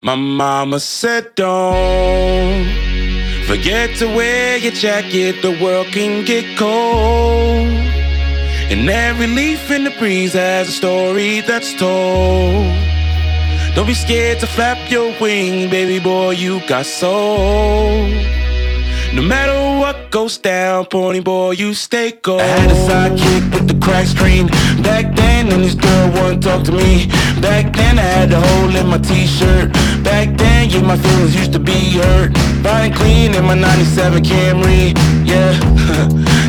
My mama said, don't forget to wear your jacket, the world can get cold. And every leaf in the breeze has a story that's told. Don't be scared to flap your wing, baby boy, you got soul. No matter what goes down, pony boy, you stay gold. I had a sidekick with the crack screen. Back then, and this girl wouldn't talk to me. Back then, I had a hole in my t-shirt. Back then, yeah, my feelings used to be hurt. Fine clean in my 97 Camry. Yeah,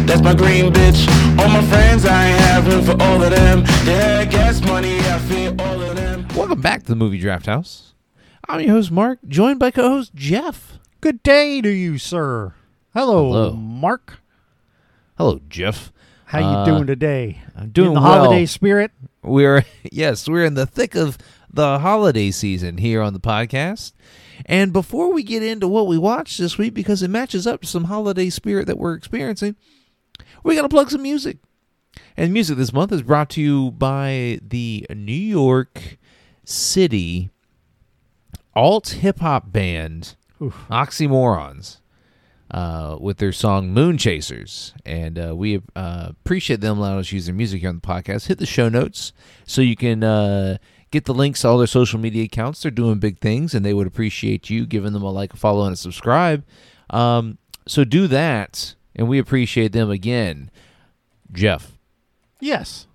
that's my green bitch. All my friends, I ain't have room for all of them. They had gas money, I feel all of them. Welcome back to the Movie Draft House. I'm your host, Mark, joined by co host Jeff. Good day to you, sir. Hello, Hello. Mark. Hello, Jeff. How you Uh, doing today? I'm doing in the well. holiday spirit. We're, yes, we're in the thick of the holiday season here on the podcast. And before we get into what we watched this week, because it matches up to some holiday spirit that we're experiencing, we got to plug some music. And music this month is brought to you by the New York City alt hip hop band Oxymorrons uh, with their song Moon Chasers. And uh, we uh, appreciate them allowing us to use their music here on the podcast. Hit the show notes so you can uh, get the links to all their social media accounts. They're doing big things, and they would appreciate you giving them a like, a follow, and a subscribe. Um, so do that, and we appreciate them again. Jeff, Yes.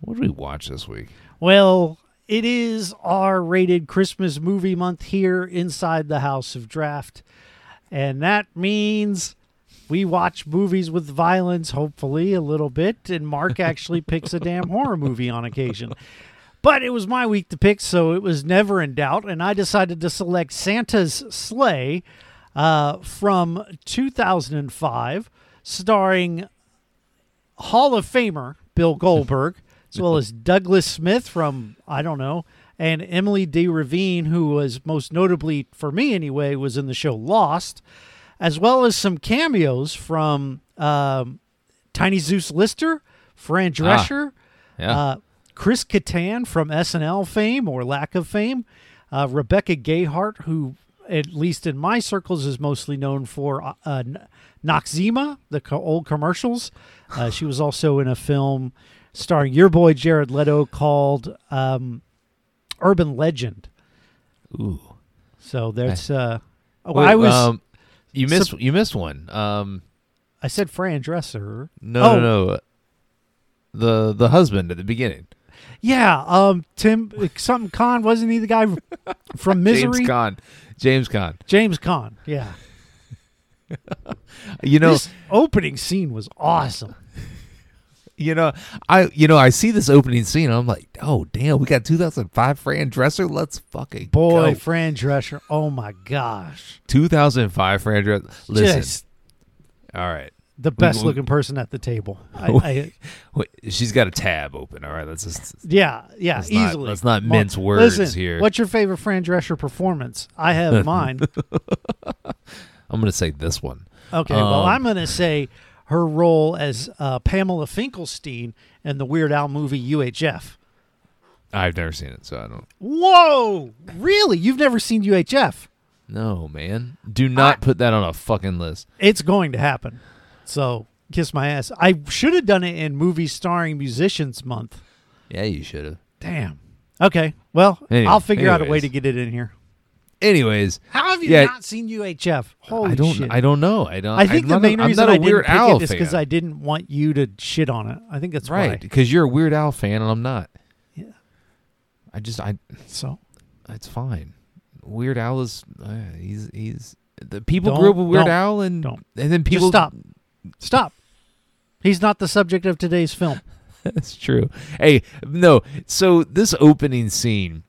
what did we watch this week? Well, it is R-rated Christmas movie month here inside the House of Draft. And that means we watch movies with violence, hopefully, a little bit. And Mark actually picks a damn horror movie on occasion. But it was my week to pick, so it was never in doubt. And I decided to select Santa's Slay uh, from 2005, starring Hall of Famer Bill Goldberg, as well as Douglas Smith from I don't know, and Emily D. Ravine, who was most notably for me anyway, was in the show Lost, as well as some cameos from um, Tiny Zeus Lister, Fran Drescher, Yeah. uh, Chris Kattan from SNL fame or lack of fame, uh, Rebecca Gayhart, who at least in my circles is mostly known for uh, Noxzema, the co- old commercials. Uh, she was also in a film starring your boy Jared Leto called um, Urban Legend. Ooh. So there's. Uh, oh, Wait, I was. um, you missed you missed one. Um, I said Fran Dresser. no, Oh. no, no. The the husband at the beginning. Yeah. Um. Tim something Caan wasn't he the guy from Misery? James Caan. James Caan. James Caan. Yeah. You know, this opening scene was awesome. You know, I you know, I see this opening scene I'm like, oh damn, we got 2005 Fran Dresser. Let's fucking Boy, go. Fran Drescher. Oh my gosh. 2005 Fran Dresser. Listen, Just all right. the best we- looking person at the table. I, I, Wait, she's got a tab open. All right, let's just. yeah, yeah, Let's not- easily. let's not mince words Listen, here. What's your favorite Fran Drescher performance? I have mine. I'm gonna say this one. Okay, well, Um, I'm going to say her role as uh, Pamela Finkelstein in the Weird Al movie UHF. I've never seen it, so I don't. Whoa! Really? You've never seen UHF? No, man. Do not I- put that on a fucking list. It's going to happen. So kiss my ass. I should have done it in movie starring musicians month. Yeah, you should have. Damn. Okay. Well, Any- I'll figure out a way to get it in here. Anyways, How have you Yeah. not seen UHF? Holy I don't. shit. I don't know. I don't. I think I'm the main reason I'm not I a Weird didn't pick Al it is because I didn't want you to shit on it. I think that's right because you're a Weird Al fan and I'm not. Yeah. I just I. So It's fine. Weird Al is. Uh, he's he's. The people Don't- grew up with Weird Al and don't. and then just people stop. Stop. He's not the subject of today's film. That's true. Hey, no. So this opening scene,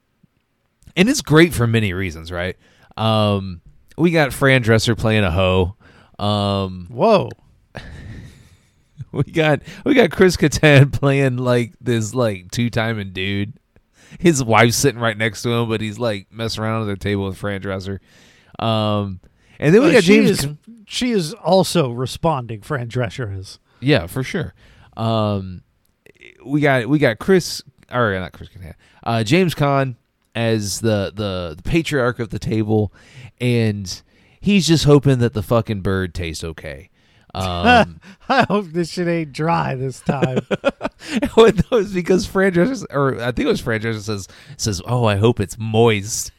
and it's great for many reasons, right? Um, we got Fran Dresser playing a hoe. Um, Whoa. we got we got Chris Kattan playing like this like two timing dude. His wife's sitting right next to him, but he's like messing around at the table with Fran Dresser. Um, and then we Uh, got she James. is she is also responding. Fran Drescher is. Yeah, for sure. Um, we got we got Chris or not Chris Kattan, uh, James Caan as the, the the patriarch of the table, and he's just hoping that the fucking bird tastes okay. Um, I hope this shit ain't dry this time. what was because Fran Drescher, or I think it was Fran Drescher says says, "Oh, I hope it's moist."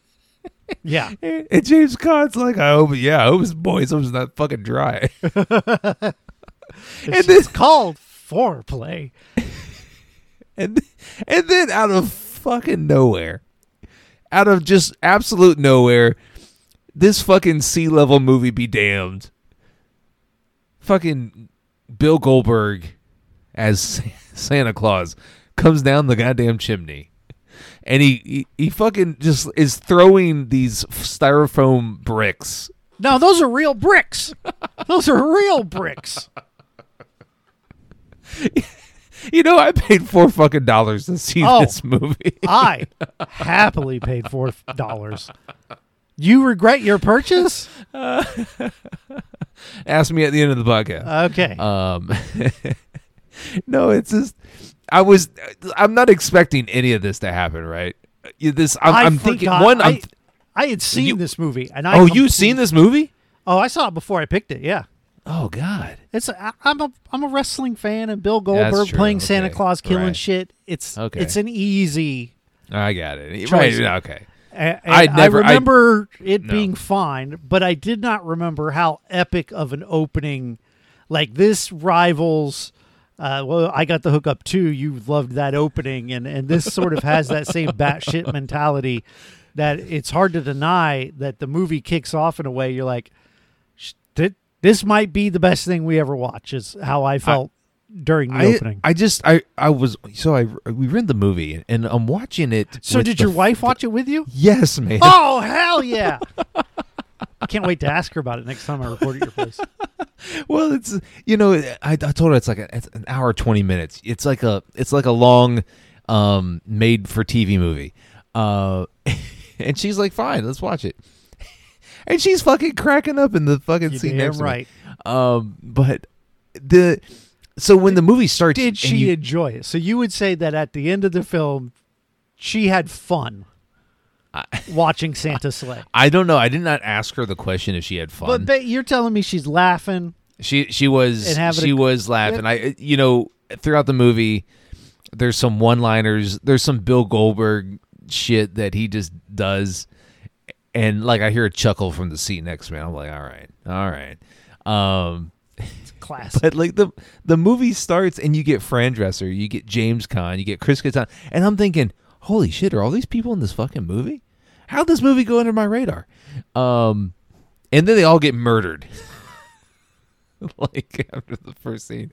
yeah. And James Caan's like, "I hope, yeah, I hope it's moist. I hope it's not fucking dry." And it's called foreplay. and and then out of fucking nowhere, out of just absolute nowhere, this fucking C-level movie be damned. Fucking Bill Goldberg as Santa Claus comes down the goddamn chimney. And he, he, he fucking just is throwing these styrofoam bricks. No, those are real bricks. those are real bricks. You know, I paid four fucking dollars to see Oh. this movie. I happily paid four dollars. You regret your purchase? Ask me at the end of the podcast. Okay. Um, no, it's just I was I'm not expecting any of this to happen, right? You- This I'm, I'm thinking one. I'm, I, I had seen You- this movie, and I oh, you seen this movie? Oh, I saw it before I picked it. Yeah, Oh God, it's I- I'm a I'm a wrestling fan, and Bill Goldberg playing Santa Claus killing Right. shit. It's Okay. it's an easy. I got it. Choice. Right? Okay. a- and I'd never- I remember it no. being fine, but I did not remember how epic of an opening. Like this rivals. Uh, well, I got the hookup too. You loved that opening, and and this sort of has that same batshit mentality that it's hard to deny that the movie kicks off in a way you're like, "Sh- th- this might be the best thing we ever watch. Is how I felt during the I, opening. I just I I was so I we read the movie and I'm watching it. so did your f- wife watch it with you? Yes, man. Oh hell yeah! I can't wait to ask her about it next time I record at your place. Well, it's you know I, I told her it's like a, it's an hour twenty minutes. It's like a it's like a long um made for TV movie. Uh, and she's like, "Fine, let's watch it." And she's fucking cracking up in the fucking You scene damn next to me. right. Um, but the so when the movie starts, Did she you- enjoy it? So you would say that at the end of the film, she had fun watching Santa Slay. I don't know. I did not ask her the question if she had fun. But ba- you're telling me she's laughing. She she was she a- was laughing. I you know throughout the movie, there's some one liners. There's some Bill Goldberg shit that he just does, and like I hear a chuckle from the seat next to me. I'm like, all right, all right. Um, it's Classic. but like the the movie starts and you get Fran Dresser, you get James Caan, you get Chris Kattan, and I'm thinking, holy shit, are all these people in this fucking movie? How'd this movie go under my radar? Um, and then they all get murdered. like after the first scene,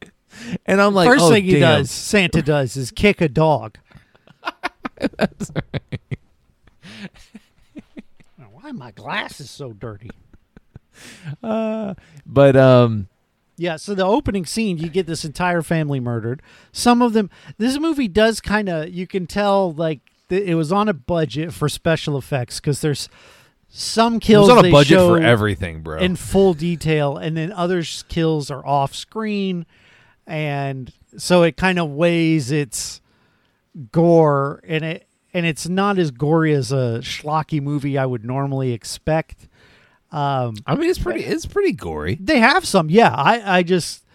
and I'm like, First oh, thing he damn. does, Santa does, is kick a dog. Now, Why are my glasses is so dirty? Uh, but um, Yeah, so the opening scene, you get this entire family murdered. Some of them, this movie does kind of, you can tell like th- it was on a budget for special effects because there's some it kills was on a budget for everything, bro. in full detail, and then other kills are off screen, and so it kind of weighs its gore, and it and it's not as gory as a schlocky movie I would normally expect. Um, I mean, it's pretty, it's pretty gory. they have some, yeah. I, I just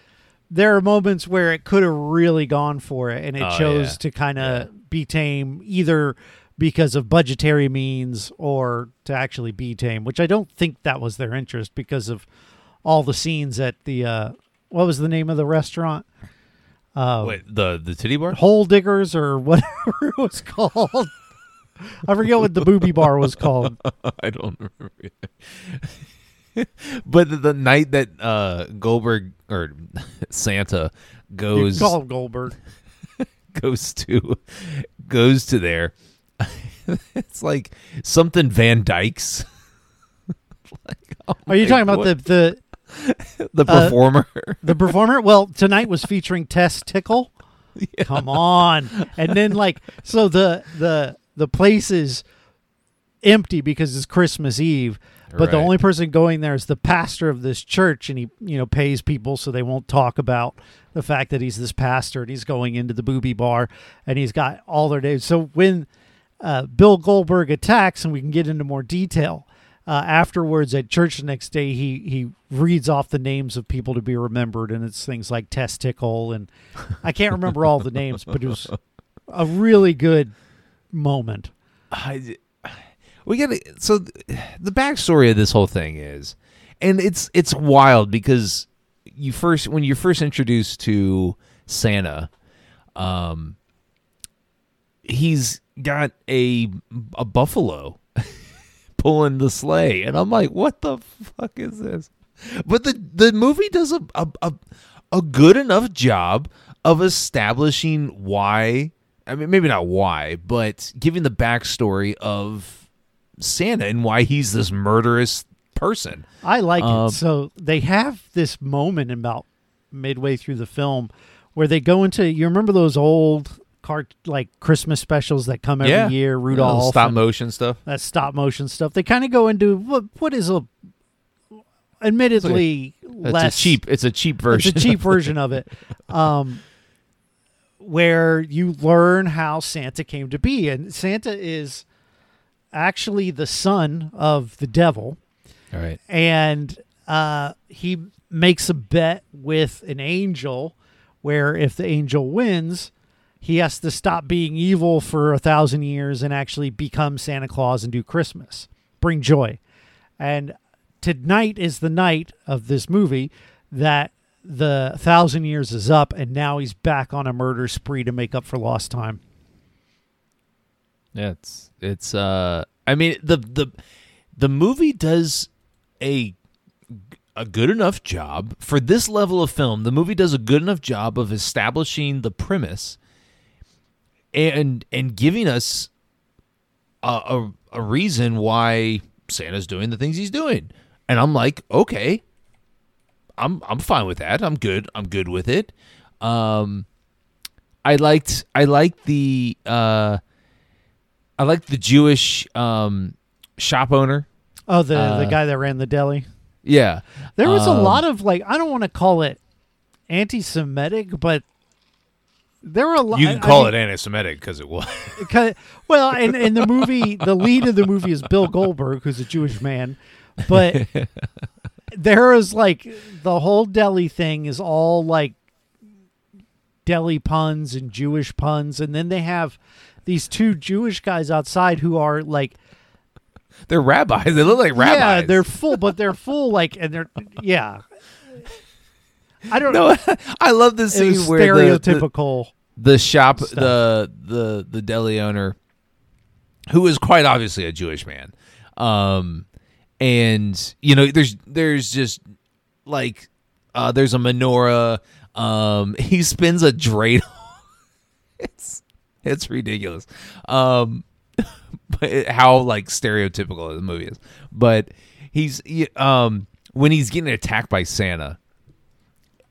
there are moments where it could have really gone for it, and it Oh, chose yeah. to kind of be tame, either because of budgetary means or to actually be tame. Which I don't think that was their interest because of all the scenes at the uh, what was the name of the restaurant? Uh, Wait, the the titty bar? Hole Diggers or whatever it was called. I forget what the booby bar was called. I don't remember. but the, the night that uh, Goldberg or Santa You goes call Goldberg. goes to goes to there, it's like something Van Dyke's. like, oh Are you talking about the the the uh, performer? The performer? Well, tonight was featuring Tess Tickle. Come on. And then like so the the the place is empty because it's Christmas Eve. But the only person going there is the pastor of this church and he, you know, pays people so they won't talk about the fact that he's this pastor and he's going into the booby bar and he's got all their days. So when uh, Bill Goldberg attacks, and we can get into more detail. Uh, afterwards, at church the next day, he he reads off the names of people to be remembered, and it's things like testicle, and I can't remember all the names, but it was a really good moment. I, we got to. So th- the backstory of this whole thing is, and it's it's wild because you first when you're first introduced to Santa, um, he's got a a buffalo pulling the sleigh, and I'm like, what the fuck is this? But the the movie does a a a, a good enough job of establishing why. I mean, maybe not why, but giving the backstory of Santa and why he's this murderous person. I like Um, it. So they have this moment about midway through the film where they go into. You remember those old cart like Christmas specials that come every Yeah. year, Rudolph, stop motion stuff. that stop motion stuff. They kind of go into what what is a admittedly It's less a cheap. It's a cheap version. It's a cheap version of it. Um, where you learn how Santa came to be. And Santa is actually the son of the devil. All right. And uh, he makes a bet with an angel where if the angel wins, he has to stop being evil for a thousand years and actually become Santa Claus and do Christmas, bring joy. And tonight is the night of this movie that the thousand years is up, and now he's back on a murder spree to make up for lost time. Yeah, it's it's. Uh, I mean the the the movie does a a good enough job for this level of film. The movie does a good enough job of establishing the premise and and giving us a a, a reason why Santa's doing the things he's doing. And I'm like, okay, I'm I'm fine with that. I'm good. I'm good with it. Um, I liked I liked the uh, I liked the Jewish um shop owner. Oh, the the Uh, guy that ran the deli. Yeah, There was a Um, lot of like I don't want to call it anti-Semitic, but there were a lot. You can I call mean, it anti-Semitic because it was. Well, and in the movie, the lead of the movie is Bill Goldberg, who's a Jewish man, but there is like the whole deli thing is all like deli puns and Jewish puns, and then they have these two Jewish guys outside who are like, They're rabbis. They look like rabbis. yeah, they're full, but they're full like, and they're yeah. I don't know. I love the scene where the, the, stereotypical. the shop stuff. the the the deli owner who is quite obviously a Jewish man um and you know there's there's just like uh there's a menorah um he spins a dreidel it's it's ridiculous um but it- how like stereotypical the movie is but he's he- um when he's getting attacked by Santa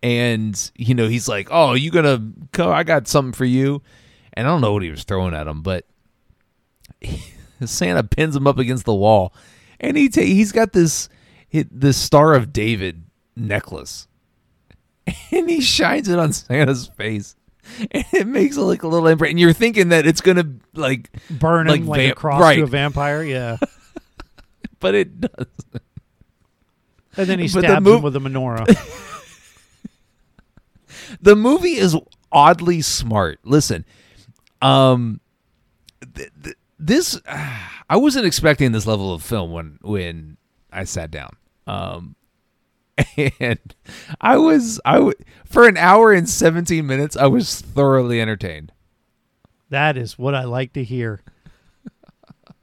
and you know he's like oh you gonna come? i got something for you and i don't know what he was throwing at him but santa pins him up against the wall and he ta- he's got this this star of david necklace and he shines it on santa's face and it makes it like a little imprint and you're thinking that it's gonna like burn like him like a cross right. to a vampire. Yeah, but it does and then he But the stabs mov- him with a menorah. The movie is oddly smart. Listen, um, th- th- this I wasn't expecting this level of film when when I sat down. Um, and I was I w- for an hour and seventeen minutes. I was thoroughly entertained. that is what I like to hear.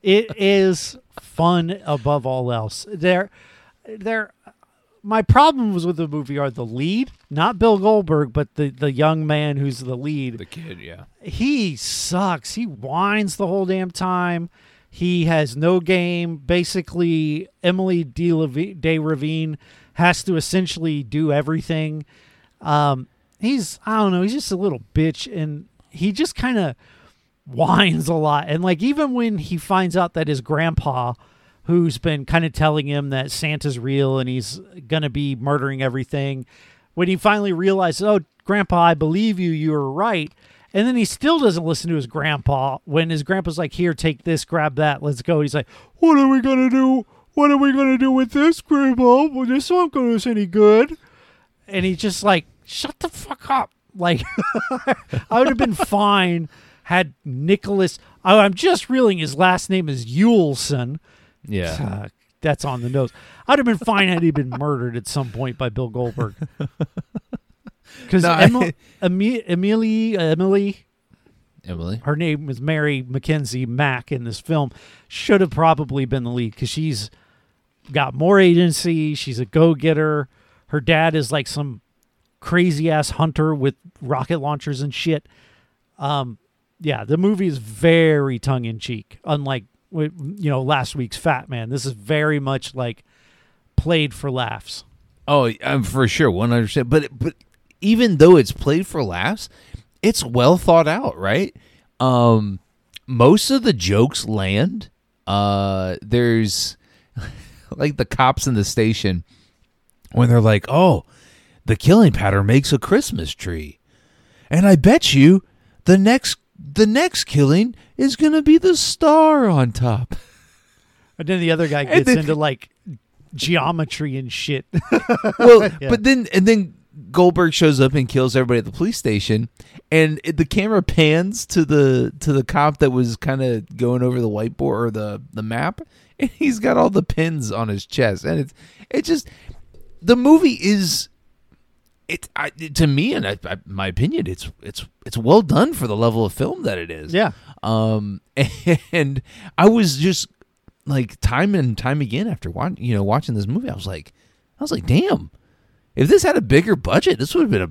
It is fun above all else. There, there. My problems with the movie are the lead, not Bill Goldberg, but the the young man who's the lead. The kid, yeah, he sucks. He whines the whole damn time. He has no game. Basically, Emily De, Levi- De Ravine has to essentially do everything. Um, he's I don't know. He's just a little bitch, and he just kind of whines a lot. And like even when he finds out that his grandpa, who's been kind of telling him that Santa's real and he's gonna be murdering everything, when he finally realizes, oh, grandpa, I believe you. You were right. And then he still doesn't listen to his grandpa when his grandpa's like, "Here, take this, grab that, let's go." He's like, "What are we gonna do? What are we gonna do with this, grandpa? Well, this won't do us any good." And he's just like, "Shut the fuck up!" Like, I would have been fine had Nicholas. Oh, I'm just reeling. His last name is Yuleson. Yeah. Uh, that's on the nose. I'd have been fine had he been murdered at some point by Bill Goldberg. Because No, Emily, Emily, Emily, Emily. her name is Mary Mackenzie Mack in this film, should have probably been the lead because she's got more agency. She's a go getter. Her dad is like some crazy ass hunter with rocket launchers and shit. Um, yeah, the movie is very tongue in cheek, unlike you know last week's Fat Man. This is very much like played for laughs. Oh, um, for sure, one hundred percent. But but even though it's played for laughs, it's well thought out, right? Um, most of the jokes land. Uh, there's like the cops in the station when they're like, "Oh, the killing pattern makes a Christmas tree," and I bet you the next the next killing is gonna be the star on top. And then the other guy gets then- into like geometry and shit. well, Yeah. but then and then Goldberg shows up and kills everybody at the police station, and it, the camera pans to the to the cop that was kind of going over the whiteboard or the the map, and he's got all the pins on his chest, and it's it just the movie is. It I, to me, and I, I, my opinion, it's it's it's well done for the level of film that it is. yeah. Um, and I was just like time and time again after watching, you know, watching this movie, I was like, I was like, damn, if this had a bigger budget, this would have been a,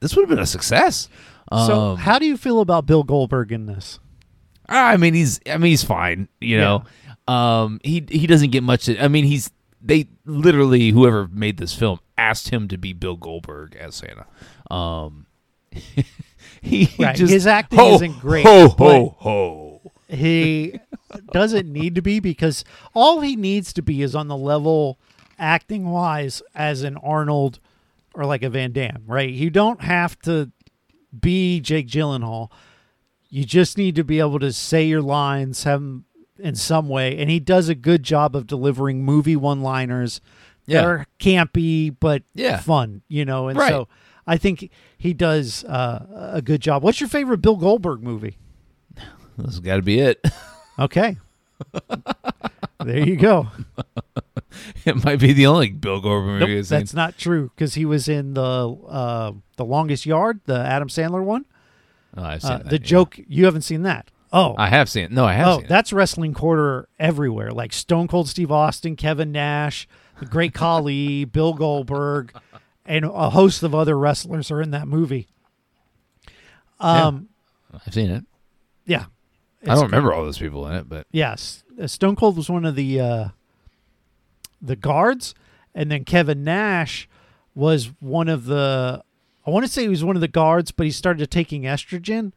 this would have been a success. So Um, how do you feel about Bill Goldberg in this? I mean, he's, I mean, he's fine, you know. Um, he he doesn't get much. I mean, he's they literally whoever made this film asked him to be Bill Goldberg as Santa. Um, he Right, just his acting ho, isn't great, Ho ho ho. He doesn't need to be because all he needs to be is on the level acting wise as an Arnold or like a Van Damme, right? You don't have to be Jake Gyllenhaal. You just need to be able to say your lines, have in some way, and he does a good job of delivering movie one-liners that Yeah. campy but Yeah. fun, you know. And Right. so I think he does uh, a good job. What's your favorite Bill Goldberg movie? This has got to be it. Okay. there you go. It might be the only Bill Goldberg Nope, movie I've seen. that's not true because he was in the uh, the longest yard, the Adam Sandler one. Oh, I've seen Uh, that, the yeah. joke you haven't seen that. Oh, I have seen it. No, I have oh, seen it. that's wrestling quarter everywhere. Like Stone Cold Steve Austin, Kevin Nash, the Great Khali, Bill Goldberg, and a host of other wrestlers are in that movie. Um, I've seen it. yeah. I don't remember all those people in it, but Yes, uh, Stone Cold was one of the uh, the guards, and then Kevin Nash was one of the. I want to say he was one of the guards, but he started taking estrogen,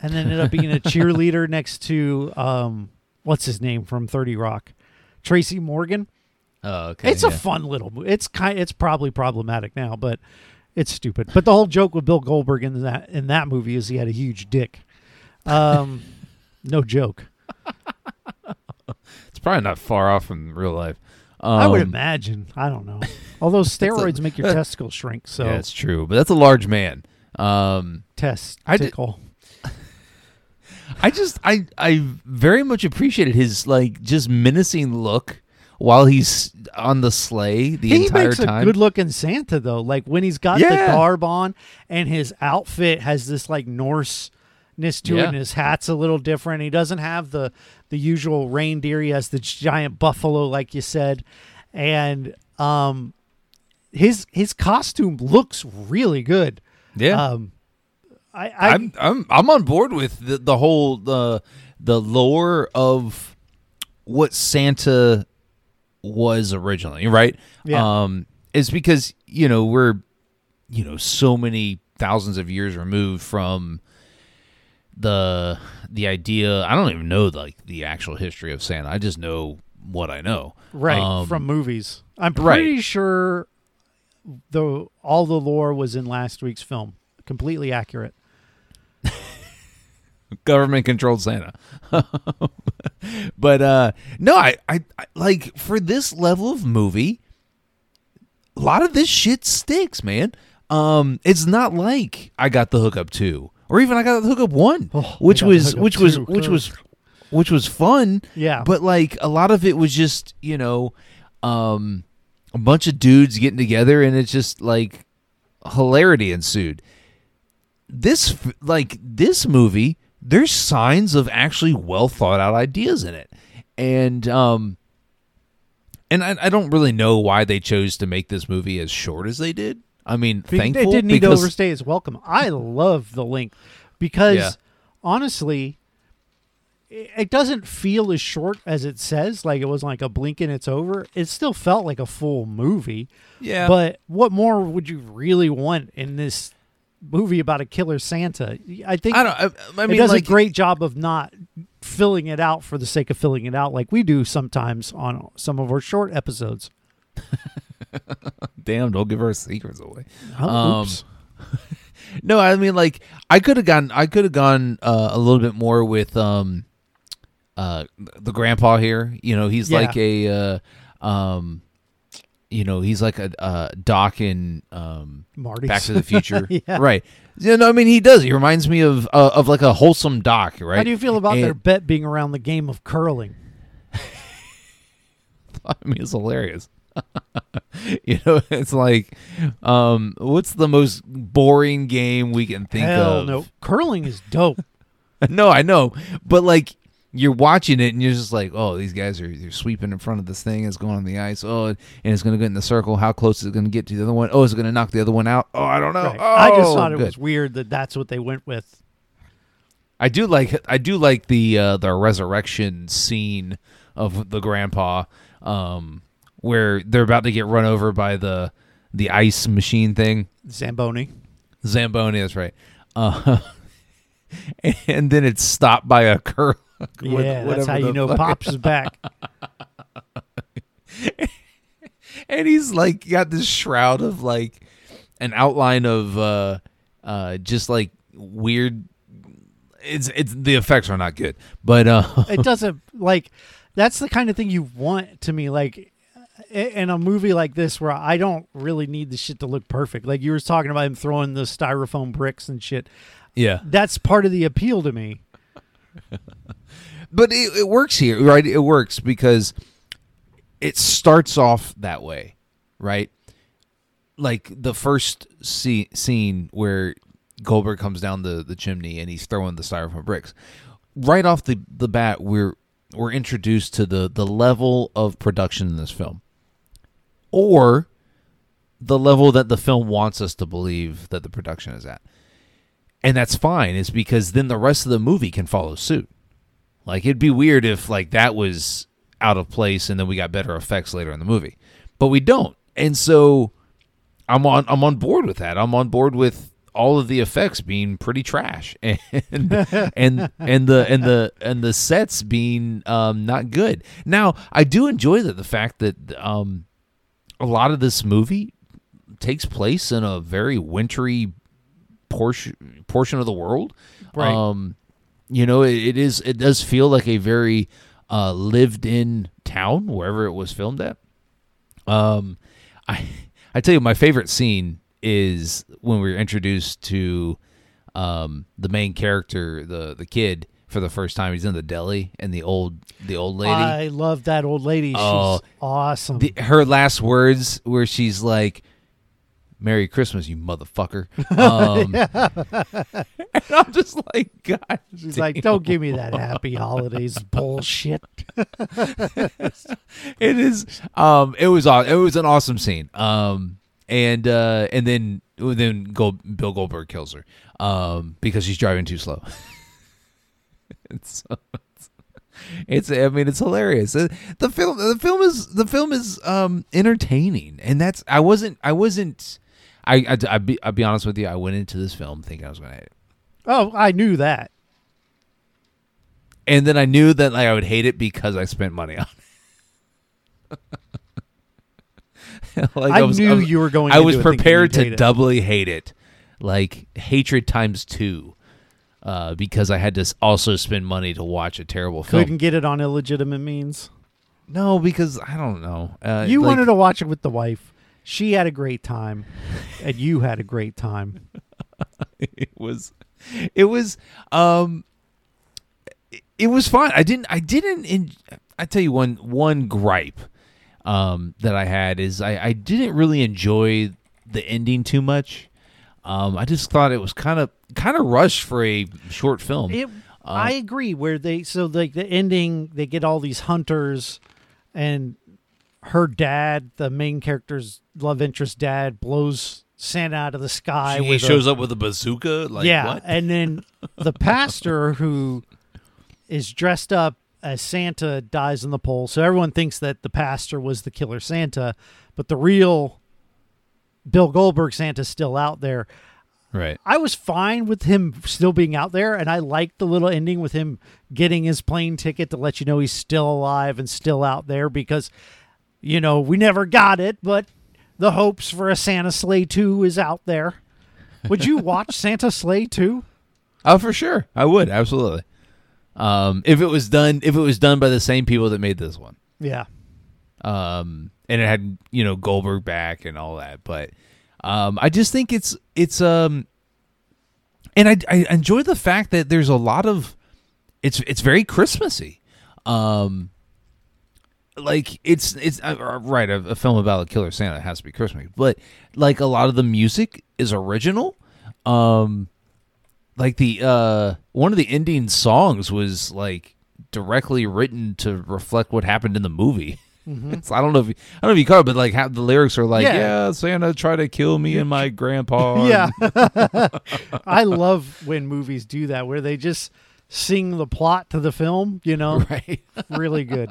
and then ended up being a cheerleader next to um, what's his name from Thirty Rock, Tracy Morgan. Oh, okay. it's a fun little. It's kind. It's probably problematic now, but it's stupid. But the whole joke with Bill Goldberg in that in that movie is he had a huge dick. Um, no joke. It's probably not far off from real life. Um, I would imagine. I don't know. Although steroids make your testicles shrink, so Yeah, it's true, but that's a large man. Um, I testicle. I just I I very much appreciated his like just menacing look while he's on the sleigh the He entire makes time. a good looking Santa though. Like when he's got the Yeah. garb on and his outfit has this like Norse ness to it and his hat's a little different. He doesn't have the the usual reindeer. He has the giant buffalo, like you said. And um his his costume looks really good. yeah, Um I, I I'm I'm I'm on board with the the whole the the lore of what Santa was originally, right? Yeah. Um, is because you know we're you know so many thousands of years removed from the the idea. I don't even know like the actual history of Santa. I just know what I know. right Um, from movies. I'm right. pretty sure though all the lore was in last week's film. Completely accurate. Government controlled Santa. but uh no, I, I I like for this level of movie, a lot of this shit sticks, man. Um it's not like I got the hookup 2 or even I got the hookup 1, Oh, which I got the was which was 2. which was which was fun. Yeah. But like a lot of it was just, you know, um a bunch of dudes getting together and it's just like hilarity ensued. This like this movie, there's signs of actually well thought out ideas in it. And um and I, I don't really know why they chose to make this movie as short as they did. I mean, Be- thankful It didn't need to overstay its welcome. I love the length because Yeah. honestly, it doesn't feel as short as it says. Like it was like a blink and it's over. It still felt like a full movie. yeah, But what more would you really want in this movie about a killer Santa? I think I don't. I, I mean, it does like, a great job of not filling it out for the sake of filling it out, like we do sometimes on some of our short episodes. damn, don't give our secrets away. Oh, Um, oops. No, I mean like I could have gone I could have gone uh, a little bit more with um uh the grandpa here. You know, he's Yeah. like a uh um you know, he's like a uh Doc in um Marty's. Back to the Future. Yeah. Right. You know, I mean he does. He reminds me of uh, of like a wholesome Doc, right? How do you feel about And- their bet being around the game of curling? I mean, it's hilarious. you know, it's like, um, what's the most boring game we can think Hell of? no. Curling is dope. no, I know, but like you're watching it and you're just like, oh, these guys are they're sweeping in front of this thing. It's going on the ice. Oh, and it's going to get in the circle. How close is it going to get to the other one? Oh, is it going to knock the other one out? Oh, I don't know. Right. Oh, I just thought it good. was weird that that's what they went with. I do like I do like the uh, the resurrection scene of the grandpa, um, where they're about to get run over by the the ice machine thing. Zamboni. Zamboni, that's right. Uh, and then it's stopped by a curl. Yeah, that's how you know Pops is back. and he's like got this shroud of like an outline of uh uh just like weird it's it's the effects are not good but uh it doesn't like that's the kind of thing you want to me like in a movie like this where I don't really need the shit to look perfect. Like you were talking about him throwing the styrofoam bricks and shit. yeah That's part of the appeal to me. But it, it works here right? It works because it starts off that way right? Like the first see, scene where goldberg comes down the, the chimney and he's throwing the styrofoam bricks. Right off the, the bat we're we're introduced to the the level of production in this film or the level that the film wants us to believe that the production is at. And that's fine. Is because then the rest of the movie can follow suit like it'd be weird if like that was out of place and then we got better effects later in the movie. But we don't. And so I'm on I'm on board with that. I'm on board with all of the effects being pretty trash and and and the and the and the sets being um not good. Now, I do enjoy that the fact that um a lot of this movie takes place in a very wintry portion portion of the world. Right. Um you know, it, it is it does feel like a very uh lived in town wherever it was filmed at. Um I I tell you my favorite scene is when we were introduced to um the main character, the the kid for the first time. He's in the deli and the old the old lady. I love that old lady. She's Oh. awesome. the, her last words where she's like merry christmas you motherfucker. Um and i'm just like god She's like, don't give me that happy holidays bullshit. it is um it was it was an awesome scene. Um and uh and then then Gold, bill goldberg kills her um because she's driving too slow. It's, it's it's i mean it's hilarious. Uh, the film the film is the film is um entertaining. And that's i wasn't i wasn't i i i be, I'll be honest with you i went into this film thinking i was gonna hate it Oh, I knew that. and then i knew that like, i would hate it because i spent money on it like I, was- knew was- you were going. I was prepared to hate doubly hate it, like hatred times two. uh, because I had to also spend money to watch a terrible film. Couldn't get it on illegitimate means. No, because I don't know. Uh, You like- wanted to watch it with the wife. She had a great time, and you had a great time. it was it was um it, it was fun i didn't i didn't in, i tell you one one gripe um that i had is i i didn't really enjoy the ending too much um i just thought it was kind of kind of rushed for a short film It, I agree. Where they so like the ending, they get all these hunters, and her dad, the main character's love interest dad, blows Santa out of the sky. he with a- shows up with a bazooka like yeah, what and then the pastor who is dressed up as Santa dies in the pole. So everyone thinks that the pastor was the killer Santa, but the real Bill Goldberg Santa's still out there. right I was fine with him still being out there, and I liked the little ending with him getting his plane ticket to let you know he's still alive and still out there because, you know, we never got it, but the hopes for a Santa Slay 2 is out there. Would you watch Santa Slay 2? oh for sure i would absolutely um if it was done if it was done by the same people that made this one Yeah. um, and it had you know Goldberg back and all that. But um, I just think it's it's um, and I I enjoy the fact that there's a lot of it's it's very Christmassy. Um, like it's it's uh, uh, right a, a film about a killer Santa has to be Christmas, but like a lot of the music is original. Um, like the uh one of the ending songs was like directly written to reflect what happened in the movie. It's- I don't know if you, I don't know if you caught it, but like how the lyrics are like, Yeah. yeah, Santa tried to kill me and my grandpa. Yeah. I love when movies do that where they just sing the plot to the film, you know? right. really good.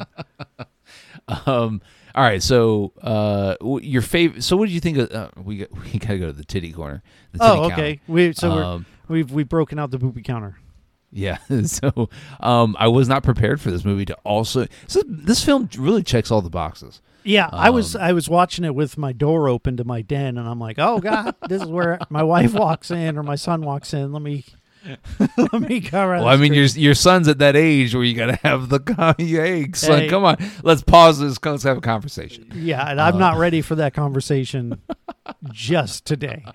Um. All right. So, uh, your favorite. So, what did you think of? Uh, we got, we gotta go to the titty corner. The titty Oh, counter. okay. We so Um, we're, we've we've broken out the booby counter. Yeah. So, um, I was not prepared for this movie to also. So, this film really checks all the boxes. Yeah, I was Um, I was watching it with my door open to my den, and I'm like, oh god, this is where my wife walks in or my son walks in. Let me let me cover. Well, I mean, your your son's at that age where you gotta have the hey, son, Hey. come on, let's pause this. Let's have a conversation. yeah, and I'm not ready for that conversation just today.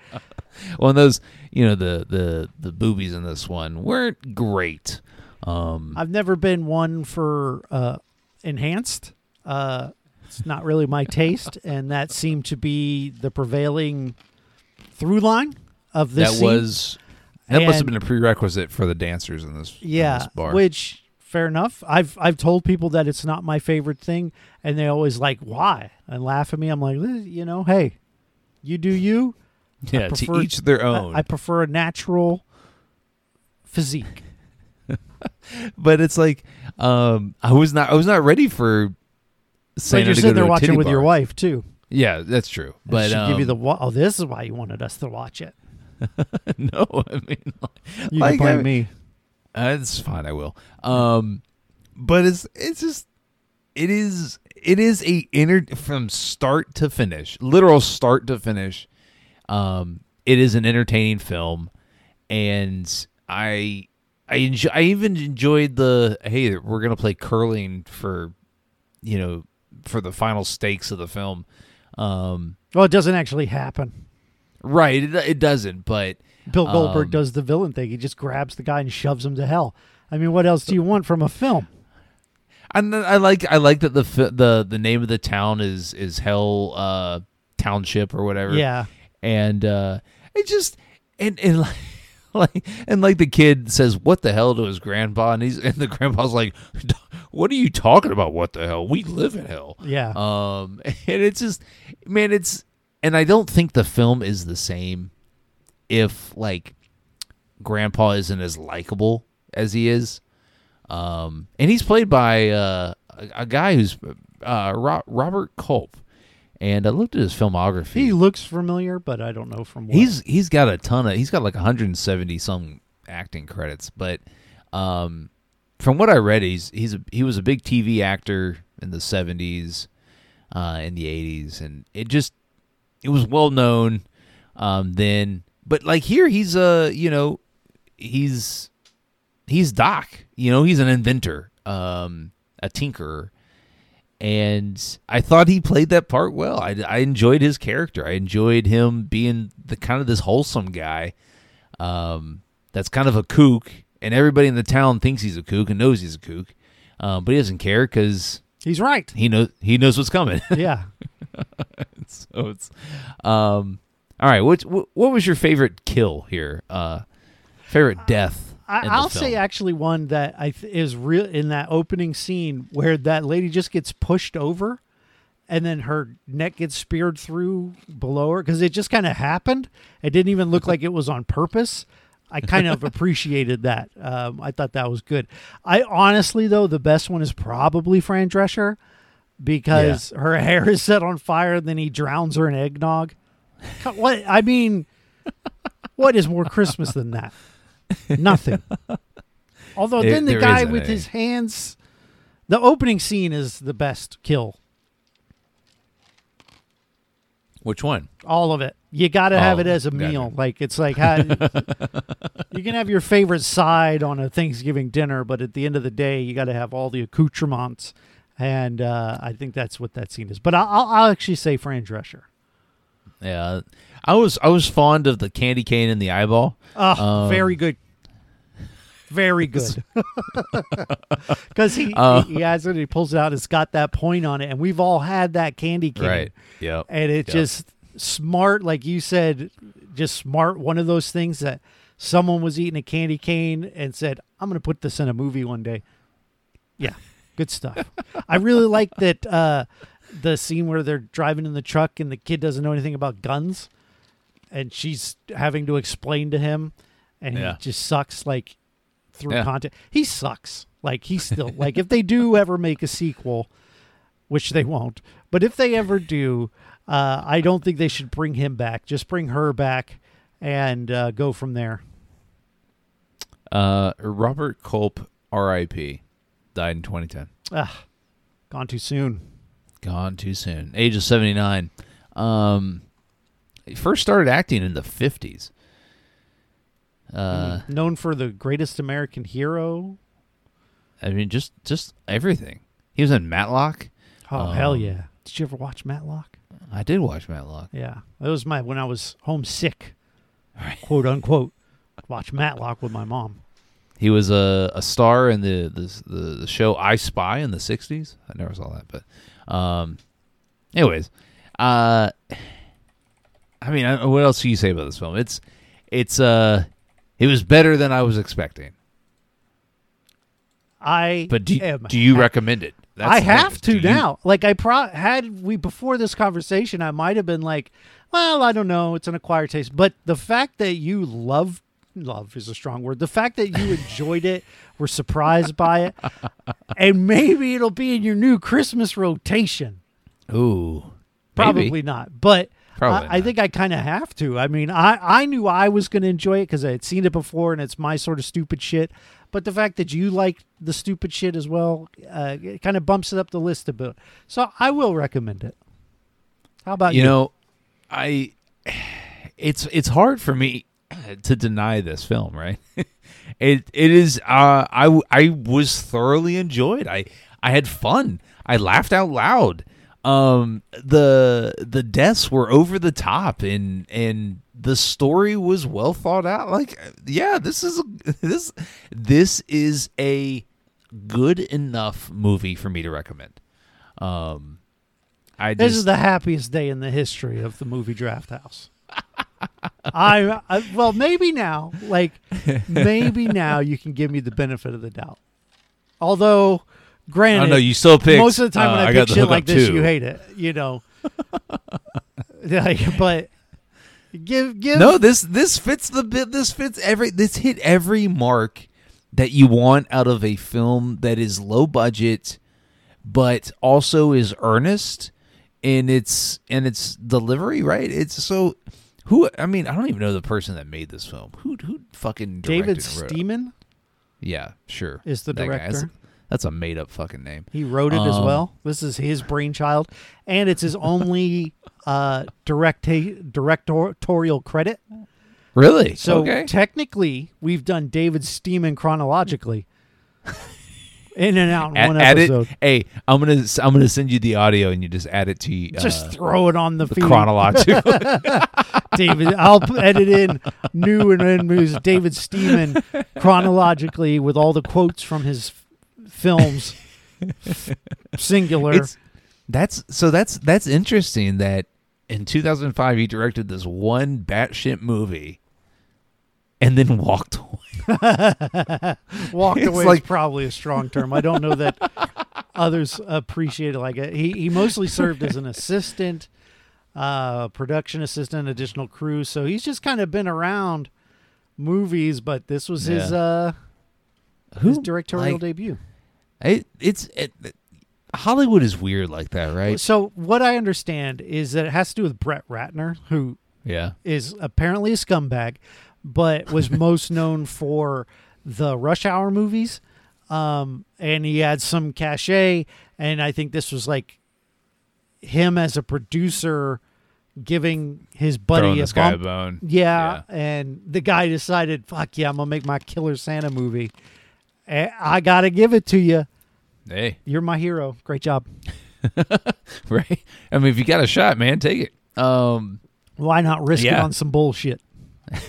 Well, and those, you know, the the the boobies in this one weren't great. Um, I've never been one for uh, enhanced. Uh, it's not really my taste, and that seemed to be the prevailing through line of this. that scene. was that must have been a prerequisite for the dancers in this. in Yeah, this bar. which fair enough. I've I've told people that it's not my favorite thing, and they always like why and laugh at me. I'm like, "Eh, you know, hey, you do you. yeah, prefer- to each their own. I, prefer a natural physique. but it's like, um, I was not I was not ready for. But you're sitting there watching with your wife too. Yeah, that's true. And But she give you um, the wa- oh, this is why you wanted us to watch it. no, I mean, You Like, can blame I- me. Uh, it's fine. I will. Um, but it's it's just it is it is a inner from start to finish, literal start to finish. Um, it is an entertaining film, and I I enjoy, I even enjoyed the hey we're gonna play curling for you know for the final stakes of the film. Um, Well, it doesn't actually happen. Right, it, it doesn't, but Bill Goldberg Um, does the villain thing. He just grabs the guy and shoves him to hell. I mean, what else do you want from a film? And I like I like that the the the name of the town is is Hell uh Township or whatever. Yeah. And uh it just and and like, like and like the kid says what the hell to his grandpa and he's and the grandpa's like what are you talking about what the hell we live in hell. Yeah. Um and it's just man it's and I don't think the film is the same if like grandpa isn't as likable as he is. Um, and he's played by uh, a, a guy who's uh, Ro- Robert Culp. And I looked at his filmography. he looks familiar, but I don't know from what. He's he's got a ton of he's got like 170 some acting credits, but um, from what I read, he's he's a, he was a big TV actor in the 70s, uh, in the 80s, and it just it was well known um, then. But like here, he's uh you know he's he's Doc. You know, he's an inventor, um, a tinkerer, and I thought he played that part well. I, I enjoyed his character. I enjoyed him being the kind of this wholesome guy, um, that's kind of a kook, and everybody in the town thinks he's a kook and knows he's a kook, um, but he doesn't care because He's right. he knows he knows what's coming. Yeah. so it's um all right what what was your favorite kill here uh favorite death I, I'll say actually one that I th- is real in that opening scene where that lady just gets pushed over, and then her neck gets speared through below her because it just kind of happened. It didn't even look like it was on purpose. I kind of appreciated that. Um, I thought that was good. I honestly though the best one is probably Fran Drescher because her hair is set on fire and then he drowns her in eggnog. What I mean, what is more Christmas than that? Nothing. Although There- then the guy with any. his hands, the opening scene is the best kill. Which one All of it. You got to have Oh, it as a gotcha. meal. Like it's like how, you can have your favorite side on a Thanksgiving dinner, but at the end of the day, you got to have all the accoutrements. And uh, I think that's what that scene is. But I'll, I'll I'll actually say Fran Drescher. yeah i was i was fond of the candy cane and the eyeball Oh, Um, very good. Very good. Because he, Uh, he has it, he pulls it out, it's got that point on it, and we've all had that candy cane. right Yeah. And it Yep. just smart, like you said, just smart. One of those things that someone was eating a candy cane and said, I'm going to put this in a movie one day. Yeah, good stuff. I really like that uh, the scene where they're driving in the truck and the kid doesn't know anything about guns and she's having to explain to him and Yeah. he just sucks like through Yeah. content. He sucks. Like he's still like if they do ever make a sequel, which they won't, but if they ever do, uh, I don't think they should bring him back. Just bring her back and uh, go from there. uh robert culp rip died in 2010 Ugh, gone too soon. gone too soon age of 79 um he first started acting in the 50s uh Known for the greatest American hero. i mean just just everything he was in matlock Oh hell Um, yeah! Did you ever watch Matlock? i did watch matlock Yeah, that was my when I was homesick, quote unquote. Watch Matlock with my mom. He was a, a star in the, the the the show I Spy in the '60s. I never saw that, but um, anyways, uh, I mean, I, what else can you say about this film? It's it's uh, it was better than I was expecting. I But do do you ha- recommend it? That's I have to Do you- now. Like I pro had we before this conversation, I might have been like, well, I don't know, it's an acquired taste. But the fact that you love love is a strong word. The fact that you enjoyed it, were surprised by it, and maybe it'll be in your new Christmas rotation. Ooh, Probably maybe. not, but Probably I, I think I kind of have to. I mean, I I knew I was going to enjoy it because I had seen it before, and it's my sort of stupid shit. But the fact that you like the stupid shit as well, uh, it kind of bumps it up the list a bit. So I will recommend it. How about you? you know, I it's it's hard for me to deny this film, right? it it is uh I was thoroughly enjoyed. I I had fun. I laughed out loud. Um the the deaths were over the top and and the story was well thought out. Like yeah, this is a, this this is a good enough movie for me to recommend. Um I this just is the happiest day in the history of the movie Draft House. I, I well maybe now, like maybe now you can give me the benefit of the doubt. Although, granted, Oh no, you still picked. most of the time uh, when I, got pick shit like this, too. you hate it. You know, like, but give give No, this this fits the bit. This fits every. This hit every mark that you want out of a film that is low budget, but also is earnest in its in its delivery. Right? It's so. Who I mean, I don't even know the person that made this film. Who who fucking directed David? Steiman Yeah, sure. is the That. Director. That's a made up fucking name. He wrote it as Um, well. This is his brainchild, and it's his only uh, direct directorial credit. Really? So okay. technically, we've done David Steiman chronologically. In and out in Add, one add it. Hey, I'm gonna I'm gonna send you the audio and you just add it to uh, Just throw it on the, the feed. chronological. David, I'll edit in new and moves David Steiman chronologically with all the quotes from his films. Singular. It's- that's so that's that's interesting that in 2005 he directed this one batshit movie and then walked away. Walked it's away like- is probably a strong term. I don't know that others appreciate it like it. He he mostly served as an assistant, uh, production assistant, additional crew. So he's just kind of been around movies, but this was his Yeah. uh Who his directorial like, debut. It, it's it, Hollywood is weird like that, right? So what I understand is that it has to do with Brett Ratner, who Yeah. is apparently a scumbag, but was most known for the Rush Hour movies. Um, and he had some cachet, and I think this was like him as a producer giving his buddy a guy a bump. bone. Yeah, and the guy decided, "Fuck yeah, I'm gonna make my Killer Santa movie. Eh, I gotta give it to you. Hey, You're my hero. Great job. right? I mean, if you got a shot, man, take it. Um, Why not risk it on some bullshit?"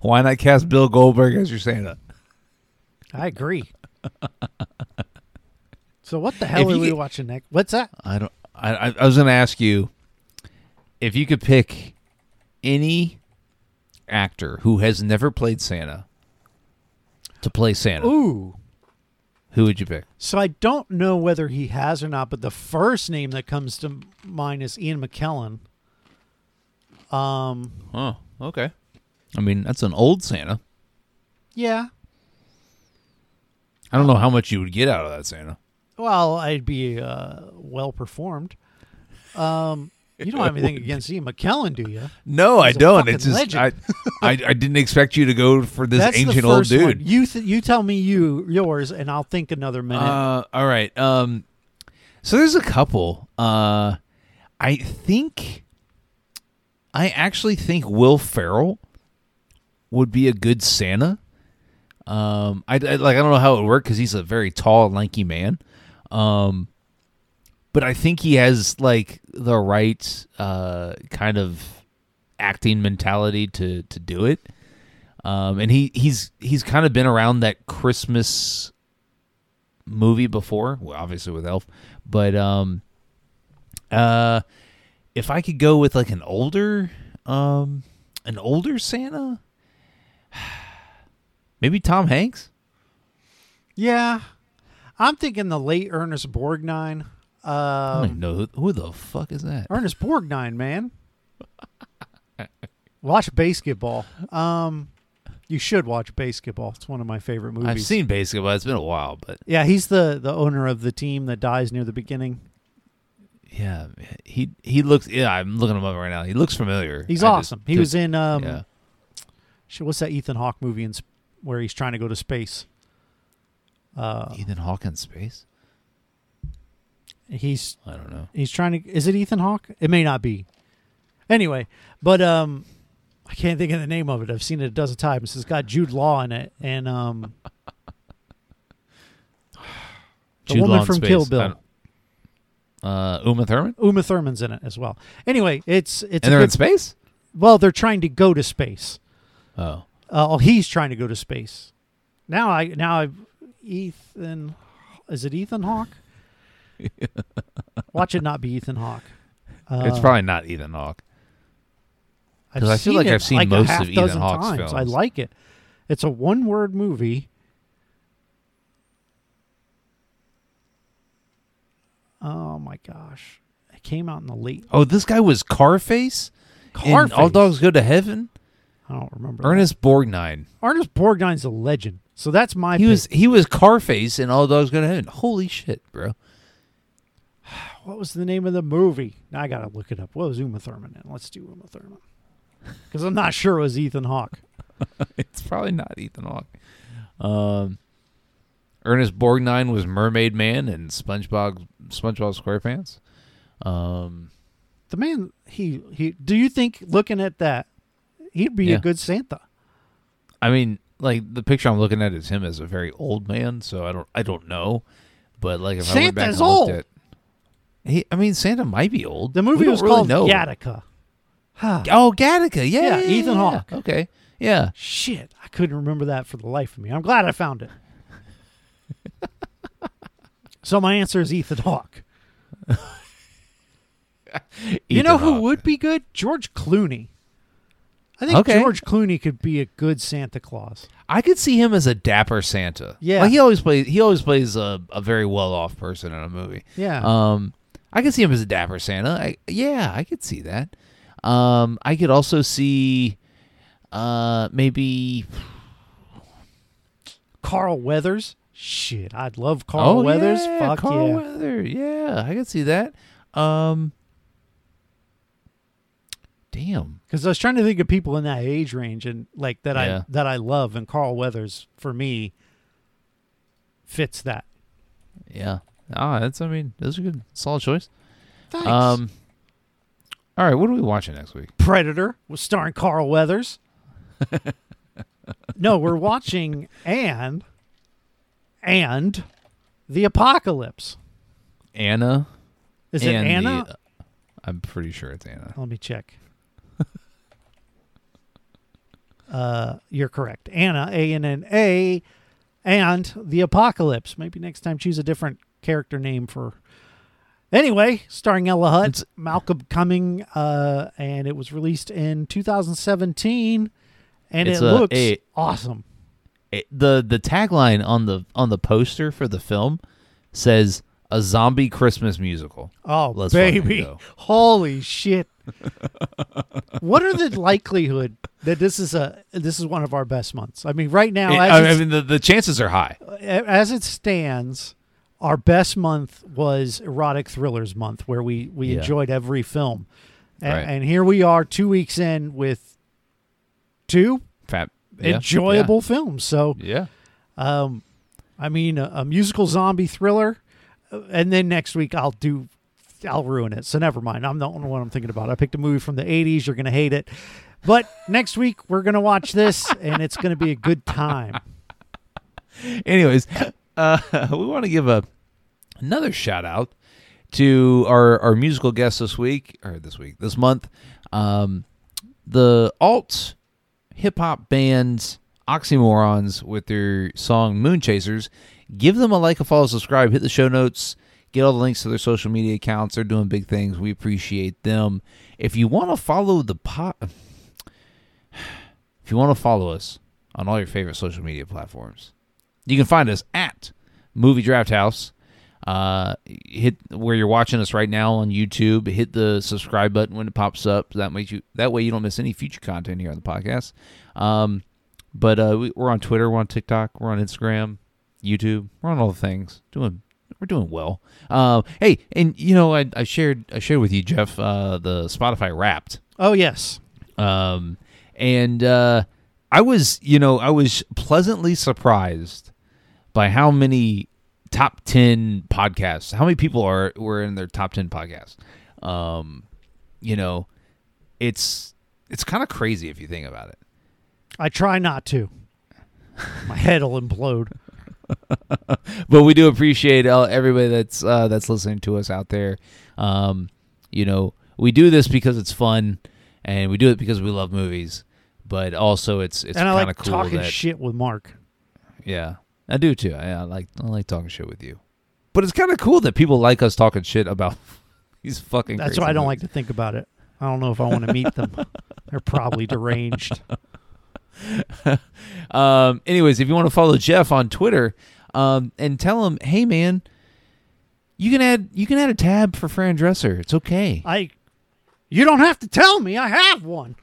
why not cast Bill Goldberg as your Santa? I agree. so what the hell If are we get- watching next? What's that? I don't. I, I, I was going to ask you if you could pick any actor who has never played Santa to play Santa. Ooh. Who would you pick? So I don't know whether he has or not, but the first name that comes to mind is Ian McKellen. Um, Oh, okay. I mean, that's an old Santa. yeah. I don't know how much you would get out of that Santa. Well, I'd be uh, well performed. Um, you don't have anything against Ian McKellen, do you? No, I He's a don't. It's just I. I I didn't expect you to go for this That's ancient old first one. dude. You th- you tell me you yours, and I'll think another minute. Uh, all right. Um, so there's a couple. Uh, I think, I actually think Will Ferrell would be a good Santa. Um, I, I like I don't know how it would work because he's a very tall, lanky man. Um, but I think he has like the right uh kind of acting mentality to to do it. Um, and he he's he's kind of been around that Christmas movie before, well, obviously with Elf, but um, uh, if I could go with like an older, um, an older Santa, maybe Tom Hanks. yeah, I'm thinking the late Ernest Borgnine. I don't Um, even know who, who the fuck is that. Ernest Borgnine, man. watch BASEketball. Um, you should watch BASEketball. It's one of my favorite movies. I've seen BASEketball. It's been a while, but Yeah, he's the the owner of the team that dies near the beginning. yeah, he he looks. Yeah, I'm looking him up right now. He looks familiar. He's I just awesome. He was in um, yeah. shit, what's that Ethan Hawke movie in, sp- where he's trying to go to space? Uh, Ethan Hawke in space. He's I don't know. he's trying to. Is it Ethan Hawke? It may not be. Anyway, but um, I can't think of the name of it. I've seen it a dozen times. It's got Jude Law in it, and um, the Jude woman Law from space. Kill Bill, Uh, Uma Thurman. Uma Thurman's in it as well. Anyway, it's it's and they're in space. well, they're trying to go to space. Oh, Uh, oh, he's trying to go to space. Now I now I Ethan is it Ethan Hawke? Watch it not be Ethan Hawke. Uh, it's probably not Ethan Hawke. I've 'cause I feel like I've seen a most of Ethan Hawke's times. I like it. It's a one word movie. Oh my gosh! It came out in the late Oh, this guy was Carface. in All dogs go to heaven. I don't remember. that. Ernest Borgnine. Ernest Borgnine's a legend. So that's my. He pick. was he was Carface in All dogs go to heaven. Holy shit, bro! What was the name of the movie? Now I gotta look it up. What was Uma Thurman in? Let's do Uma Thurman. Because I'm not sure it was Ethan Hawke. it's probably not Ethan Hawke. Um, Ernest Borgnine was Mermaid Man and SpongeBob SpongeBob SquarePants. Um, The man, he he. Do you think looking at that, He'd be Yeah. a good Santa. I mean, like the picture I'm looking at is him as a very old man, so I don't I don't know. But like if I went back Santa's and looked old. at he, I mean Santa might be old. The movie was really called know. Gattaca. Huh. Oh, Gattaca. Yeah, Yeah, yeah, Ethan yeah. Hawke. Okay. Yeah. Shit, I couldn't remember that for the life of me. I'm glad I found it. so my answer is Ethan Hawke. you know who would be good? George Clooney. I think Okay. George Clooney could be a good Santa Claus. I could see him as a dapper Santa. Yeah. Like he always plays he always plays a, a very well off person in a movie. Yeah. Um I could see him as a dapper Santa. I, yeah, I could see that. Um I could also see uh maybe Carl Weathers. Shit, I'd love Carl oh, Weathers. Yeah, Fuck Carl yeah. Weather. Yeah, I could see that. Um Damn. Because I was trying to think of people in that age range and like that Yeah. I that I love, and Carl Weathers for me fits that. Yeah. Ah, that's I mean, that's a good solid choice. Thanks. Um All right, what are we watching next week? Predator was starring Carl Weathers. no, we're watching and and the Apocalypse. Anna. Is it Anna? the- I'm pretty sure it's Anna. Let me check. uh, you're correct. Anna, A N N A, and the Apocalypse. Maybe next time choose a different character name for. Anyway, starring Ella Hunt, It's- Malcolm Cumming, uh, and it was released in 2017, and It's it a- looks a- awesome. It- the the tagline on the on the poster for the film says a zombie Christmas musical. Oh, Let's baby. Holy shit. what are the likelihood that this is a this is one of our best months? I mean, right now, I, as, I mean, the, the chances are high. as it stands, our best month was erotic thrillers month, where we we Yeah. enjoyed every film, A- Right. and here we are, two weeks in with two Fat, yeah, enjoyable films. So, Yeah. um, I mean, a, a musical zombie thriller, and then next week I'll do. I'll ruin it. So never mind. I'm the only one I'm thinking about. I picked a movie from the 80s. You're going to hate it. But next week we're going to watch this and it's going to be a good time. Anyways, uh, we want to give a another shout out to our our musical guest this week or this week this month, um, the alt hip hop band Oxymorrons with their song Moon Chasers. Give them a like, a follow, subscribe, hit the show notes, get all the links to their social media accounts. They're doing big things. We appreciate them. If you want to follow the pot, if you want to follow us on all your favorite social media platforms, you can find us at Movie Draft House. Uh, hit where you're watching us right now on YouTube. Hit the subscribe button when it pops up. That makes you that way you don't miss any future content here on the podcast. Um, but uh, we, we're on Twitter, we're on TikTok, we're on Instagram, YouTube. We're on all the things. Doing we're doing well. Um, hey, and you know I, I shared I shared with you Jeff uh, the Spotify Wrapped. Oh, yes. Um, and uh, I was, you know, I was pleasantly surprised by how many top ten podcasts, how many people are were in their top ten podcasts. Um, you know, it's it's kind of crazy if you think about it. I try not to. My head will implode. but we do appreciate everybody that's uh, that's listening to us out there. Um, you know, we do this because it's fun, and we do it because we love movies. But also, it's it's kind like of cool talking that shit with Mark. yeah, I do too. I, I like I like talking shit with you. But it's kind of cool that people like us talking shit about these fucking. That's why I don't like to think about it. I don't know if I want to meet them. They're probably deranged. Um, anyways, if you want to follow Jeff on Twitter, um, and tell him, hey man, you can add you can add a tab for Fran Drescher. It's okay. I You don't have to tell me. I have one.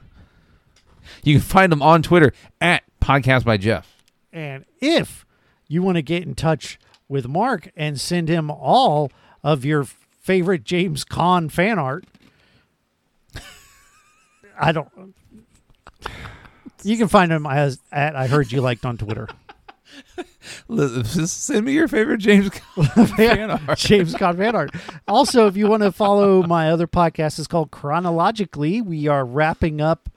You can find him on Twitter at Podcast by Jeff. And if you want to get in touch with Mark and send him all of your favorite James Caan fan art, I don't. You can find him as at I heard you liked on Twitter. Send me your favorite James fan art. James Caan fan art. Also, if you want to follow my other podcast, it's called Chronologically. We are wrapping up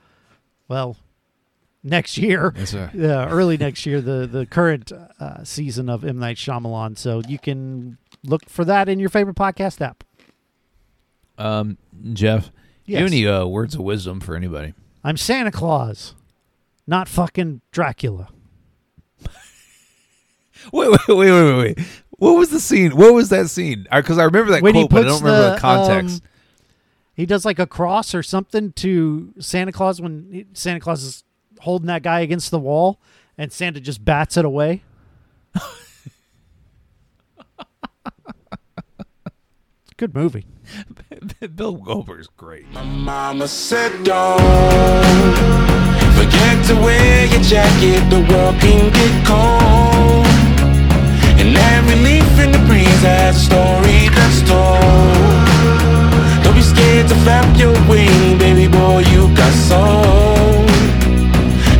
well, next year. Right. uh, early next year, the the current uh, season of M Night Shyamalan. So you can look for that in your favorite podcast app. Um, Jeff, do you have any uh, words of wisdom for anybody? I'm Santa Claus, not fucking Dracula. Wait, wait, wait, wait, wait, wait. What was the scene? What was that scene? Because I remember that When quote, but I don't remember the, the, context. um, He does like a cross or something to Santa Claus when he- Santa Claus is holding that guy against the wall, and Santa just bats it away. Good movie. Bill Goldberg's great. My mama said don't forget to wear your jacket. The world can get cold, and every leaf in the breeze has a story that's told. Don't be scared to flap your wing, baby boy. You got soul.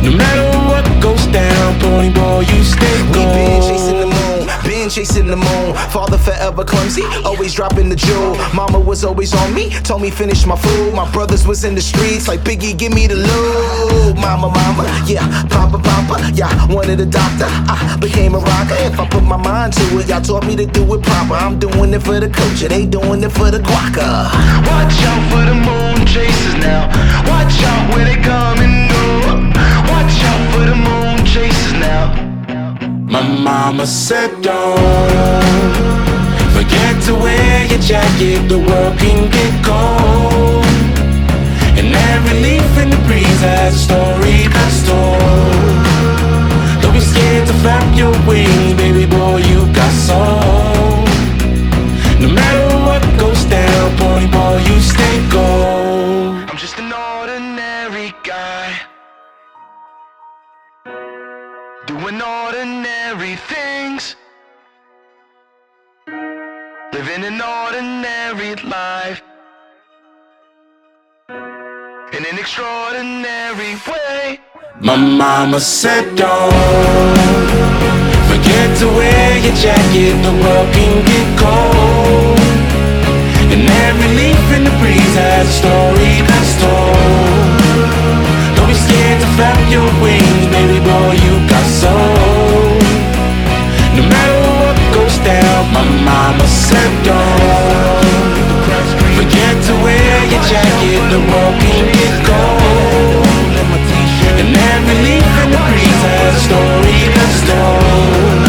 No matter what goes down, pony boy, you stay We been chasing the moon, been chasing the moon. Father forever clumsy, always dropping the jewel. Mama was always on me, told me finish my food. My brothers was in the streets like Biggie, give me the loot. Mama, mama, yeah, papa, papa, yeah. Wanted a doctor, I became a rocker. If I put my mind to it, y'all taught me to do it proper. I'm doing it for the culture, they doing it for the guaca. Watch out for the moon chasers now. Watch out where they coming. Watch out for the moon chasers now. My mama said don't forget to wear your jacket. The world can get cold, extraordinary way. My mama said, don't forget to wear your jacket, the world can get cold. And every leaf in the breeze has a story that's told. Don't be scared to flap your wings, baby boy, you got soul. No matter what goes down, my mama said, don't forget to wear your jacket, the world can and then relief from the breeze as a story comes down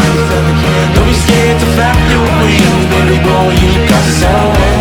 Don't be scared to flap your wings, baby boy, you got soul